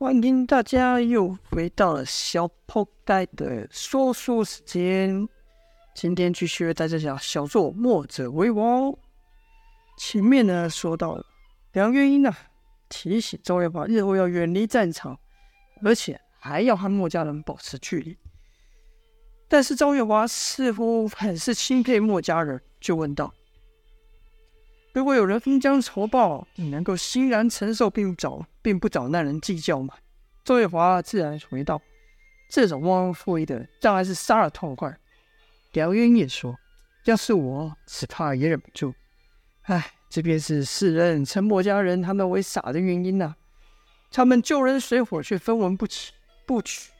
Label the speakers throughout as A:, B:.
A: 欢迎大家又回到了小破盖的说书时间。今天继续为大家讲小作《墨者为王》。前面呢说到梁元英啊，提醒赵月华日后要远离战场，而且还要和墨家人保持距离。但是赵月华似乎很是钦佩墨家人，就问道：“如果有人恩将仇报，你能够欣然承受，并找并不找那人计较吗？”赵月华自然回道：“这种忘恩负义的，当然是杀了痛快。”梁渊也说：“要是我，只怕也忍不住。唉，这便是世人称墨家人他们为傻的原因呐、啊。他们救人水火，却分文不取不取。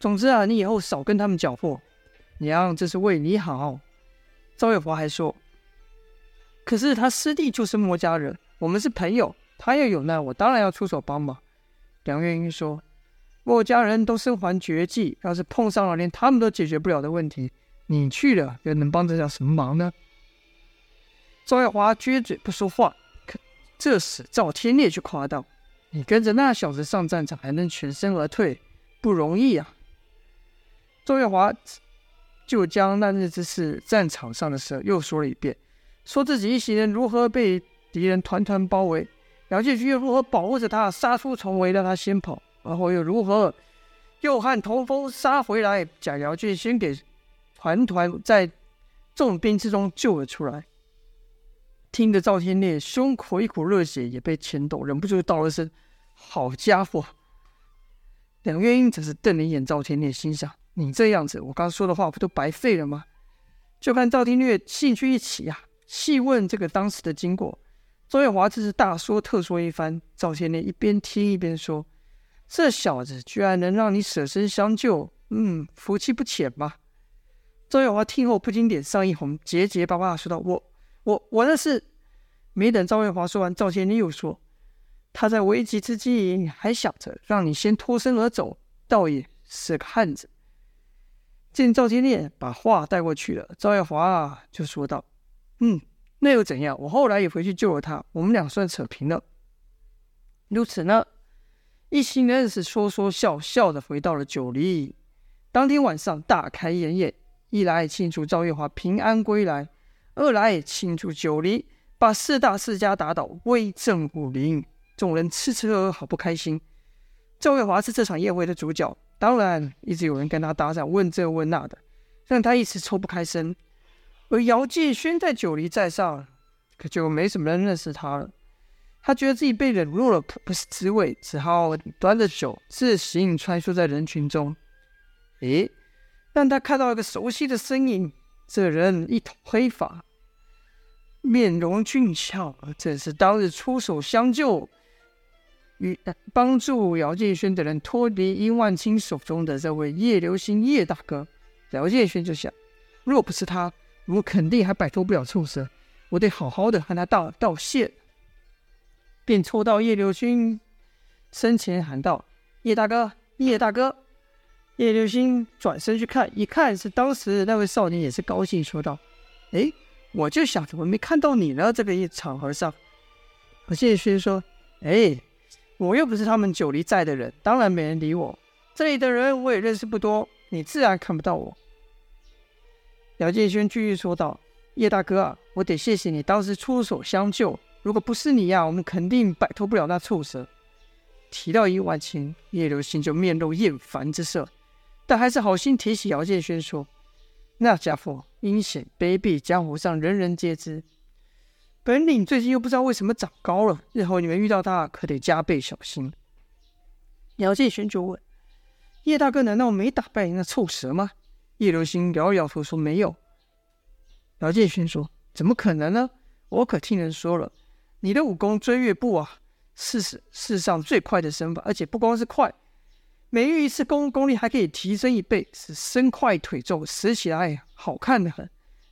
A: 总之啊，你以后少跟他们搅和。娘，这是为你好。”赵月华还说：“可是他师弟就是墨家人，我们是朋友，他要有难，我当然要出手帮忙。”梁月英说。墨家人都身怀绝技，要是碰上了连他们都解决不了的问题，你去了又能帮得了什么忙呢？赵月华撅嘴不说话。可这时赵天烈却夸道：“你跟着那小子上战场，还能全身而退，不容易啊！”赵月华就将那日之事、战场上的事又说了一遍，说自己一行人如何被敌人团团包围，姚建军又如何保护着他，杀出重围，让他先跑。然后又如何？又和童风杀回来，将姚建先给团团在重兵之中救了出来。听得赵天烈胸口一股热血也被牵动，忍不住道了声：“好家伙！”梁月英则是瞪了一眼赵天烈，心想：“你这样子，我刚说的话不都白费了吗？”就看赵天烈兴趣一起呀、细问这个当时的经过。周月华这是大说特说一番，赵天念一边听一边说。这小子居然能让你舍身相救，嗯，福气不浅嘛。周月华听后不禁脸上一红，结结巴巴的说道：“我、我、我那是……”没等赵月华说完，赵天念又说：“他在危急之际还想着让你先脱身而走，倒也是个汉子。”见赵天烈把话带过去了，赵月华就说道：“嗯，那又怎样？我后来也回去救了他，我们俩算扯平了。如此呢？”一行人是说说笑笑的回到了九黎。当天晚上大开筵宴，一来庆祝赵月华平安归来，二来庆祝九黎把四大世家打倒，威震武林。众人吃吃喝喝，好不开心。赵月华是这场宴会的主角，当然一直有人跟他搭讪，问这问那的，让他一时抽不开身。而姚建勋在九黎在上，可就没什么人认识他了。他觉得自己被冷落了，不是滋味，只好端着酒自行穿梭在人群中。诶，让他看到一个熟悉的身影，这人一头黑发，面容俊俏，正是当日出手相救与帮助姚建轩的人脱离殷万清手中的这位叶流星叶大哥。姚建轩就想，若不是他，我肯定还摆脱不了臭蛇，我得好好的和他道道谢。便凑到叶流星身前喊道：“叶大哥，叶大哥！”叶流星转身去看，一看是当时那位少年，也是高兴说道：“哎，我就想怎么没看到你呢？这个一场合上。”叶流星说：“哎，我又不是他们九黎寨的人，当然没人理我。这里的人我也认识不多，你自然看不到我。”姚建轩继续说道：“叶大哥啊，我得谢谢你当时出手相救。”如果不是你呀，我们肯定摆脱不了那臭蛇。提到叶万清，叶流星就面露厌烦之色，但还是好心提醒姚建轩说：“那家伙阴险卑鄙，江湖上人人皆知。本领最近又不知道为什么长高了，日后你们遇到他可得加倍小心。”姚建轩就问：“叶大哥难道没打败那臭蛇吗？”叶流星摇了摇头说：“没有。”姚建轩说：“怎么可能呢？我可听人说了。”你的武功追月步啊，是世世上最快的身法，而且不光是快，每遇一次功功力还可以提升一倍，是身快腿重，使起来好看的很。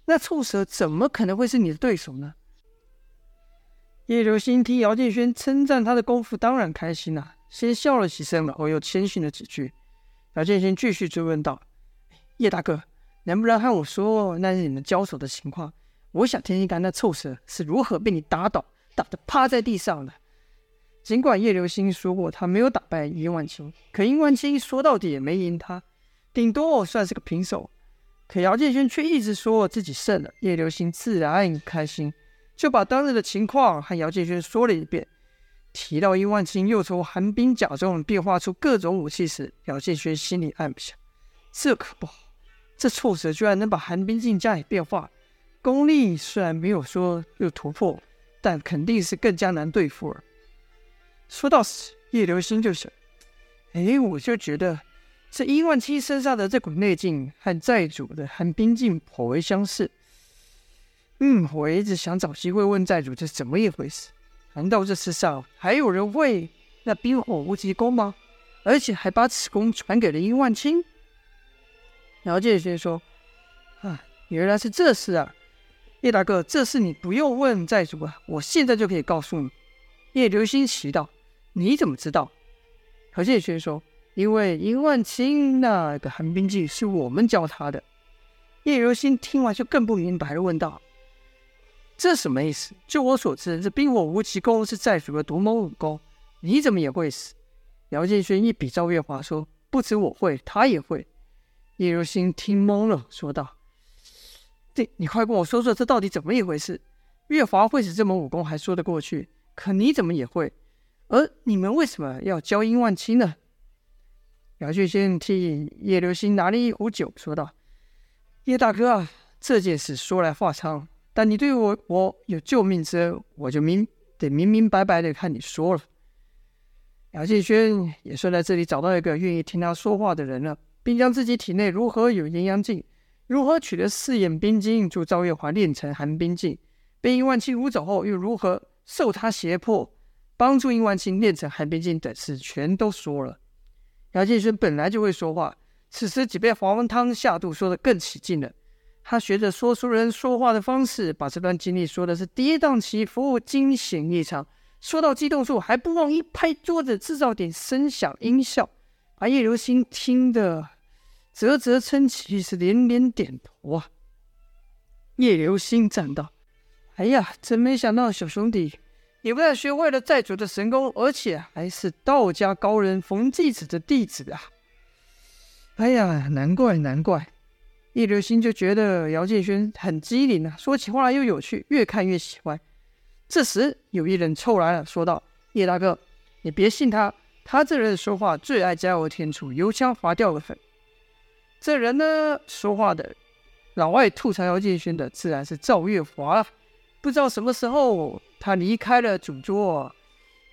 A: 那臭蛇怎么可能会是你的对手呢？叶流星听姚建轩称赞他的功夫，当然开心了，先笑了几声，然后又谦逊了几句。姚建轩继续追问道：“叶大哥，能不能和我说那是你们交手的情况？我想听听看，那臭蛇是如何被你打倒？”打得趴在地上的。尽管叶流星说过他没有打败殷万青，可殷万青说到底也没赢他，顶多算是个平手。可姚建轩却一直说自己胜了，叶流星自然开心，就把当日的情况和姚建轩说了一遍。提到殷万青又从寒冰甲中变化出各种武器时，姚建轩心里暗想：这可不好，这臭蛇居然能把寒冰境加以变化，功力虽然没有说有突破，但肯定是更加难对付了。说到此，叶流星就想：哎，我就觉得。这殷万青身上的这股内劲和寨主的寒冰境颇为相似。嗯，我一直想找机会问寨主这是怎么一回事？难道这世上还有人会那冰火无极功吗？而且还把此功传给了殷万青？姚建勋说：“啊，原来是这事啊，叶大哥，这事你不用问寨主啊，我现在就可以告诉你。”叶流星奇道：“你怎么知道？”姚建勋说。因为殷万青那个寒冰镜是我们教他的，叶流星听完就更不明白了，问道：“这什么意思？就我所知，这冰火无极功是寨主的独门武功，你怎么也会使？”姚建轩一比赵月华说：“不止我会，他也会。”叶流星听懵了，说道：“这你快跟我说说，这到底怎么一回事？月华会使这门武功还说得过去，可你怎么也会？而你们为什么要教殷万青呢？”姚俊先替叶流星拿了一壶酒，说道：“叶大哥啊，这件事说来话长，但你对我我有救命之恩，我就明得明明白白的看你说了。”姚建轩也算在这里找到一个愿意听他说话的人了，并将自己体内如何有阴阳镜，如何取得四眼冰晶助赵月华练成寒冰镜，被殷万青掳走后又如何受他胁迫帮助殷万青练成寒冰镜等事，全都说了。姚建勋本来就会说话，此时只被黄汤下肚说得更起劲了。他学着说书人说话的方式，把这段经历说的是跌宕起伏、惊险异常。说到激动处，还不忘一拍桌子，制造点声响音效，把叶流星听得啧啧称奇，是连连点头啊。叶流星赞道：“哎呀，真没想到，小兄弟。”你不但学会了寨主的神功，而且还是道家高人冯继子的弟子啊！哎呀，难怪难怪！叶流星就觉得姚建轩很机灵啊，说起话来又有趣，越看越喜欢。这时有一人凑来了，说道：“叶大哥，你别信他，他这人说话最爱加油添醋，油腔滑调的很。”这人呢，说话的老外吐槽姚建轩的，自然是赵月华了。不知道什么时候。他离开了主桌，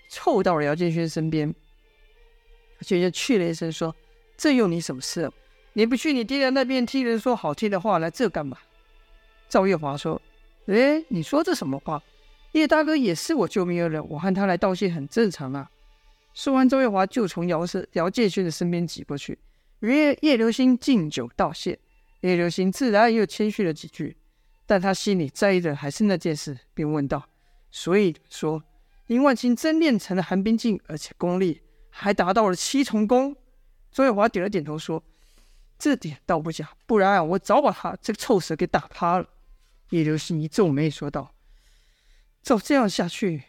A: 凑到了姚建轩身边。姚建轩去了一声，说：“这有你什么事？你不去你爹的那边听人说好听的话，来这干嘛？”赵月华说：“哎，你说这什么话？叶大哥也是我救命恩人，我和他来道谢很正常啊。”说完，赵月华就从姚氏姚建轩的身边挤过去，与叶流星敬酒道谢。叶流星自然又谦虚了几句，但他心里在意的还是那件事，便问道。所以说，殷万青真练成了寒冰镜，而且功力还达到了七重功。周月华点了点头，说：“这点倒不假，不然我早把他这个臭蛇给打趴了。”叶流星一皱眉，说道：“照这样下去，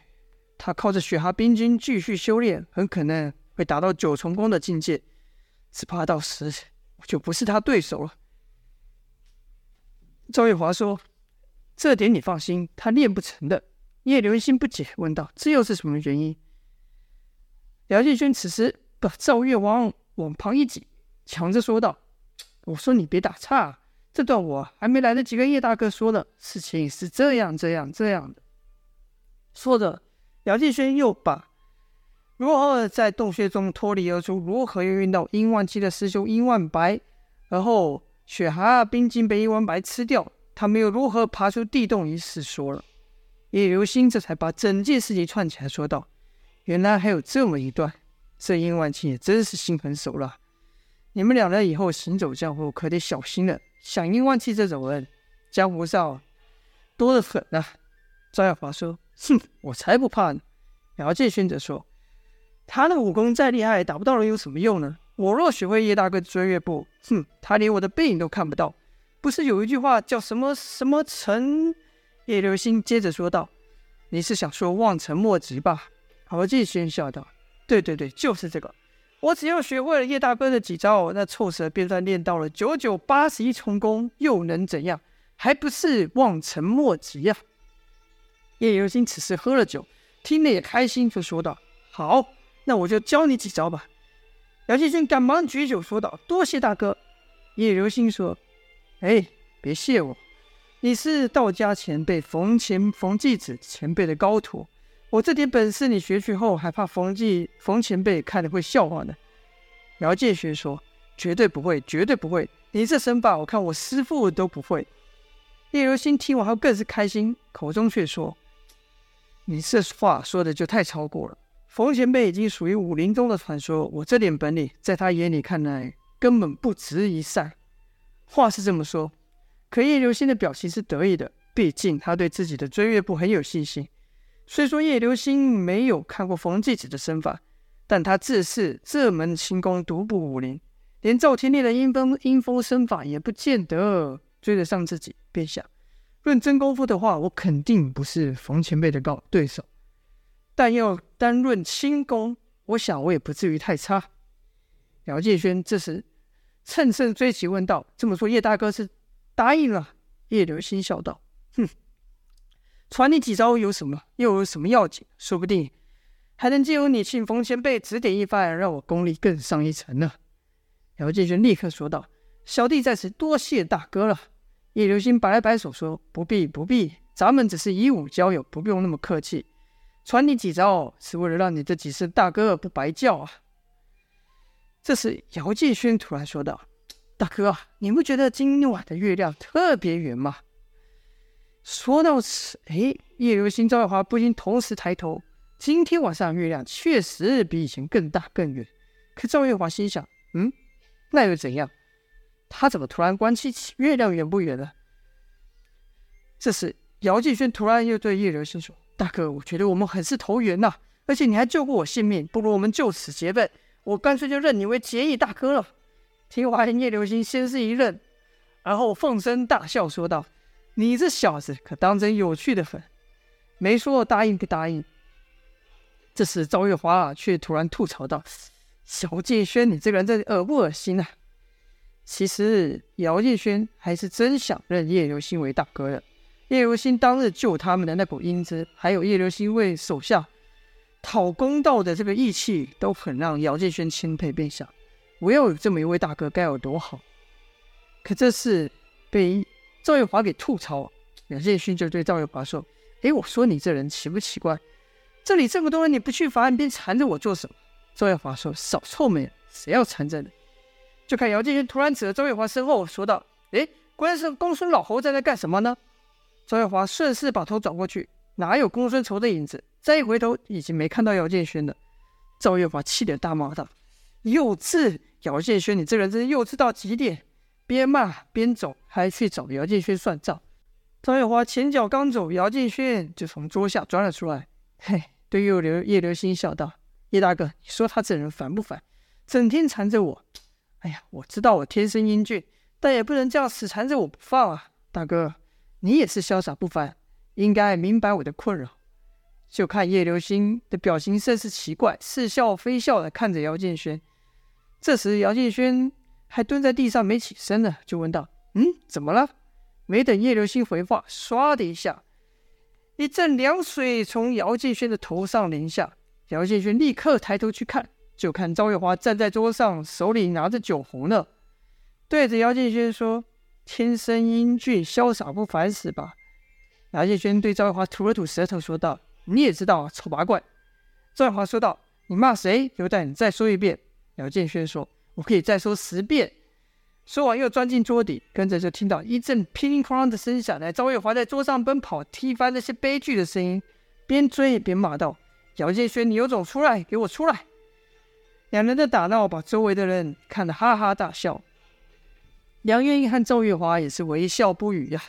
A: 他靠着雪蛤冰晶继续修炼，很可能会达到九重功的境界，只怕到时我就不是他对手了。”赵月华说：“这点你放心，他练不成的。”叶流心不解，问道：“这又是什么原因？”姚建轩此时把赵月王往旁一挤，抢着说道：“我说你别打岔，这段我还没来得及跟叶大哥说呢。事情是这样、这样、这样的。”说着，姚建轩又把如何在洞穴中脱离而出，如何又遇到殷万七的师兄殷万白，而后雪蛤冰晶被殷万白吃掉，他们又如何爬出地洞一事说了。叶流星这才把整件事情串起来，说道：“原来还有这么一段，这殷万七也真是心狠手辣。你们两人以后行走江湖可得小心了。像殷万七这种人，江湖上多得很啊。”赵耀华说：“哼，我才不怕呢。”姚建勋则说：“他的武功再厉害，打不到人有什么用呢？我若学会叶大哥的追月步，哼，他连我的背影都看不到。不是有一句话叫什么什么成？”叶流星接着说道：“你是想说望尘莫及吧？姚建轩笑道：“对对对，就是这个。我只要学会了叶大哥的几招，那臭蛇便算练到了九九八十一重功，又能怎样？还不是望尘莫及呀、！”叶流星此时喝了酒，听得也开心，就说道：“好，那我就教你几招吧。”姚建勋赶忙举酒说道：“多谢大哥。”叶流星说：“哎，别谢我，你是道家前辈冯前冯继子前辈的高徒，我这点本事你学去后，还怕冯继冯前辈看了会笑话呢。”姚建勋说：“绝对不会，绝对不会，你这身法，我看我师父都不会。”叶流星听完后更是开心，口中却说：“你这话说的就太超过了。”冯前辈已经属于武林中的传说，我这点本领在他眼里看来根本不值一赛。话是这么说，可叶流星的表情是得意的，毕竟他对自己的追月步很有信心。虽说叶流星没有看过冯继子的身法，但他自恃这门轻功独步武林，连赵天烈的阴风阴风身法也不见得追得上自己，便想：论真功夫的话，我肯定不是冯前辈的高对手。但要单论轻功，我想我也不至于太差。姚建轩这时乘胜追击问道：“这么说，叶大哥是答应了？”叶流星笑道：“哼，传你几招有什么？又有什么要紧？说不定还能借由你请冯前辈指点一番，让我功力更上一层呢。”姚建轩立刻说道：“小弟在此多谢大哥了。”叶流星摆了摆手说：“不必不必，咱们只是以武交友，不用那么客气。”传你几招，是为了让你这几声大哥不白叫啊！这时，姚继勋突然说道：“大哥，你不觉得今晚的月亮特别圆吗？”说到此，哎，叶流星、赵月华不禁同时抬头。今天晚上月亮确实比以前更大更圆。可赵月华心想：“嗯，那又怎样？他怎么突然关心起月亮圆不圆了？”这时，姚继勋突然又对叶流星说。大哥，我觉得我们很是投缘呐，而且你还救过我性命，不如我们就此结拜，我干脆就认你为结义大哥了。听完叶流星先是一愣，然后放声大笑说道：“你这小子可当真有趣的很，没说答应不答应。”这时赵月华却突然吐槽道：“姚建轩，你这个人真恶不恶心啊？”其实姚建轩还是真想认叶流星为大哥的。叶流心当日救他们的那股英姿，还有叶流心为手下讨公道的这个义气，都很让姚建轩钦佩。便想，我要有这么一位大哥，该有多好！可这次被赵月华给吐槽，姚建勋就对赵月华说：“哎，我说你这人奇不奇怪？这里这么多人，你不去罚，便缠着我做什么？”赵月华说：“少臭美，谁要缠着你？”就看姚建勋突然指着赵月华身后说道：“哎，关是公孙老侯在那干什么呢？”赵月华顺势把头转过去，哪有公孙仇的影子？再一回头，已经没看到姚建勋了。赵月华气得大骂道：“幼稚！姚建勋，你这人真是幼稚到极点！”边骂边走，还去找姚建勋算账。赵月华前脚刚走，姚建勋就从桌下钻了出来，嘿，对叶流叶流星笑道：“叶大哥，你说他这人烦不烦？整天缠着我。哎呀，我知道我天生英俊，但也不能这样死缠着我不放啊，大哥。”你也是潇洒不凡，应该明白我的困扰。就看叶流星的表情甚是奇怪，似笑非笑的看着姚建轩。这时，姚建轩还蹲在地上没起身呢，就问道：“嗯，怎么了？”没等叶流星回话，唰的一下，一阵凉水从姚建轩的头上淋下。姚建轩立刻抬头去看，就看赵月华站在桌上，手里拿着酒壶呢，对着姚建轩说。天生英俊，潇洒不凡，是吧？姚建轩对赵月华吐了吐舌头，说道：“你也知道，丑八怪。”赵月华说道：“你骂谁？有胆你再说一遍。”姚建轩说：“我可以再说十遍。”说完又钻进桌底，跟着就听到一阵乒乒乓乓的声响，来赵月华在桌上奔跑，踢翻那些杯具的声音，边追边骂道：“姚建轩，你有种出来，给我出来！”两人的打闹把周围的人看得哈哈大笑。梁月英和赵月华也是微笑不语呀。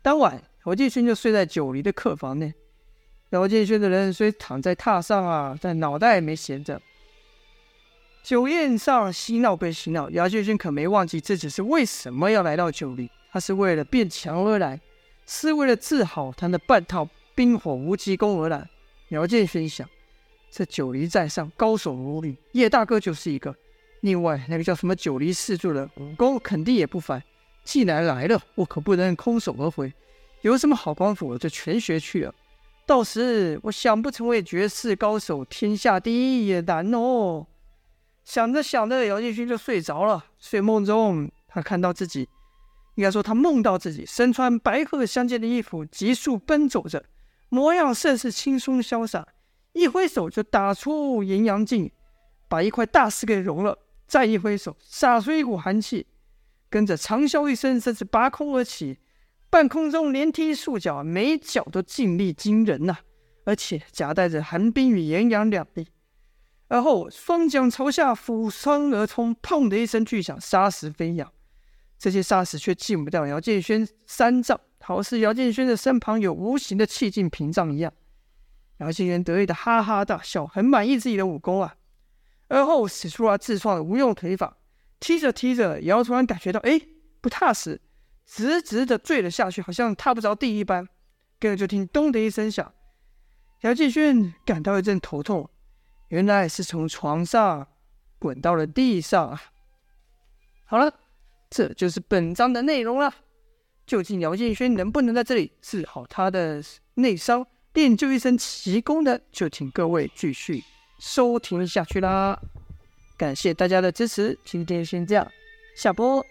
A: 当晚，姚建勋就睡在九黎的客房内。姚建勋的人虽躺在榻上啊，但脑袋也没闲着。酒宴上嬉闹归嬉闹，姚建勋可没忘记自己是为什么要来到九黎。他是为了变强而来，是为了治好他那半套冰火无极功而来。姚建勋想，这九黎寨上高手如云，叶大哥就是一个。另外那个叫什么九黎四柱的武功肯定也不凡。既然来了，我可不能空手而回。有什么好功夫，我就全学去了。到时我想不成为绝世高手，天下第一也难哦。想着想着，姚建勋就睡着了。睡梦中，他看到自己，应该说他梦到自己身穿白鹤相间的衣服，急速奔走着，模样甚是轻松潇洒。一挥手就打出阴阳镜，把一块大石给融了。再一挥手，洒出一股寒气，跟着长啸一声，甚至拔空而起，半空中连踢数脚，每脚都劲力惊人呐、而且夹带着寒冰与炎阳两力。而后双缰朝下俯身而冲，砰的一声巨响，沙石飞扬。这些沙石却进不到姚建轩三丈，好似姚建轩的身旁有无形的气劲屏障一样。姚建轩得意的哈哈大笑，很满意自己的武功啊。而后使出了自创的无用腿法，踢着踢着，姚突然感觉到哎不踏实，直直的坠了下去，好像踏不着地一般。跟着就听咚的一声响，姚建轩感到一阵头痛。原来是从床上滚到了地上啊！好了，这就是本章的内容了。究竟姚建轩能不能在这里治好他的内伤，练就一身奇功呢？就请各位继续收听下去啦！感谢大家的支持，今天先这样，下播。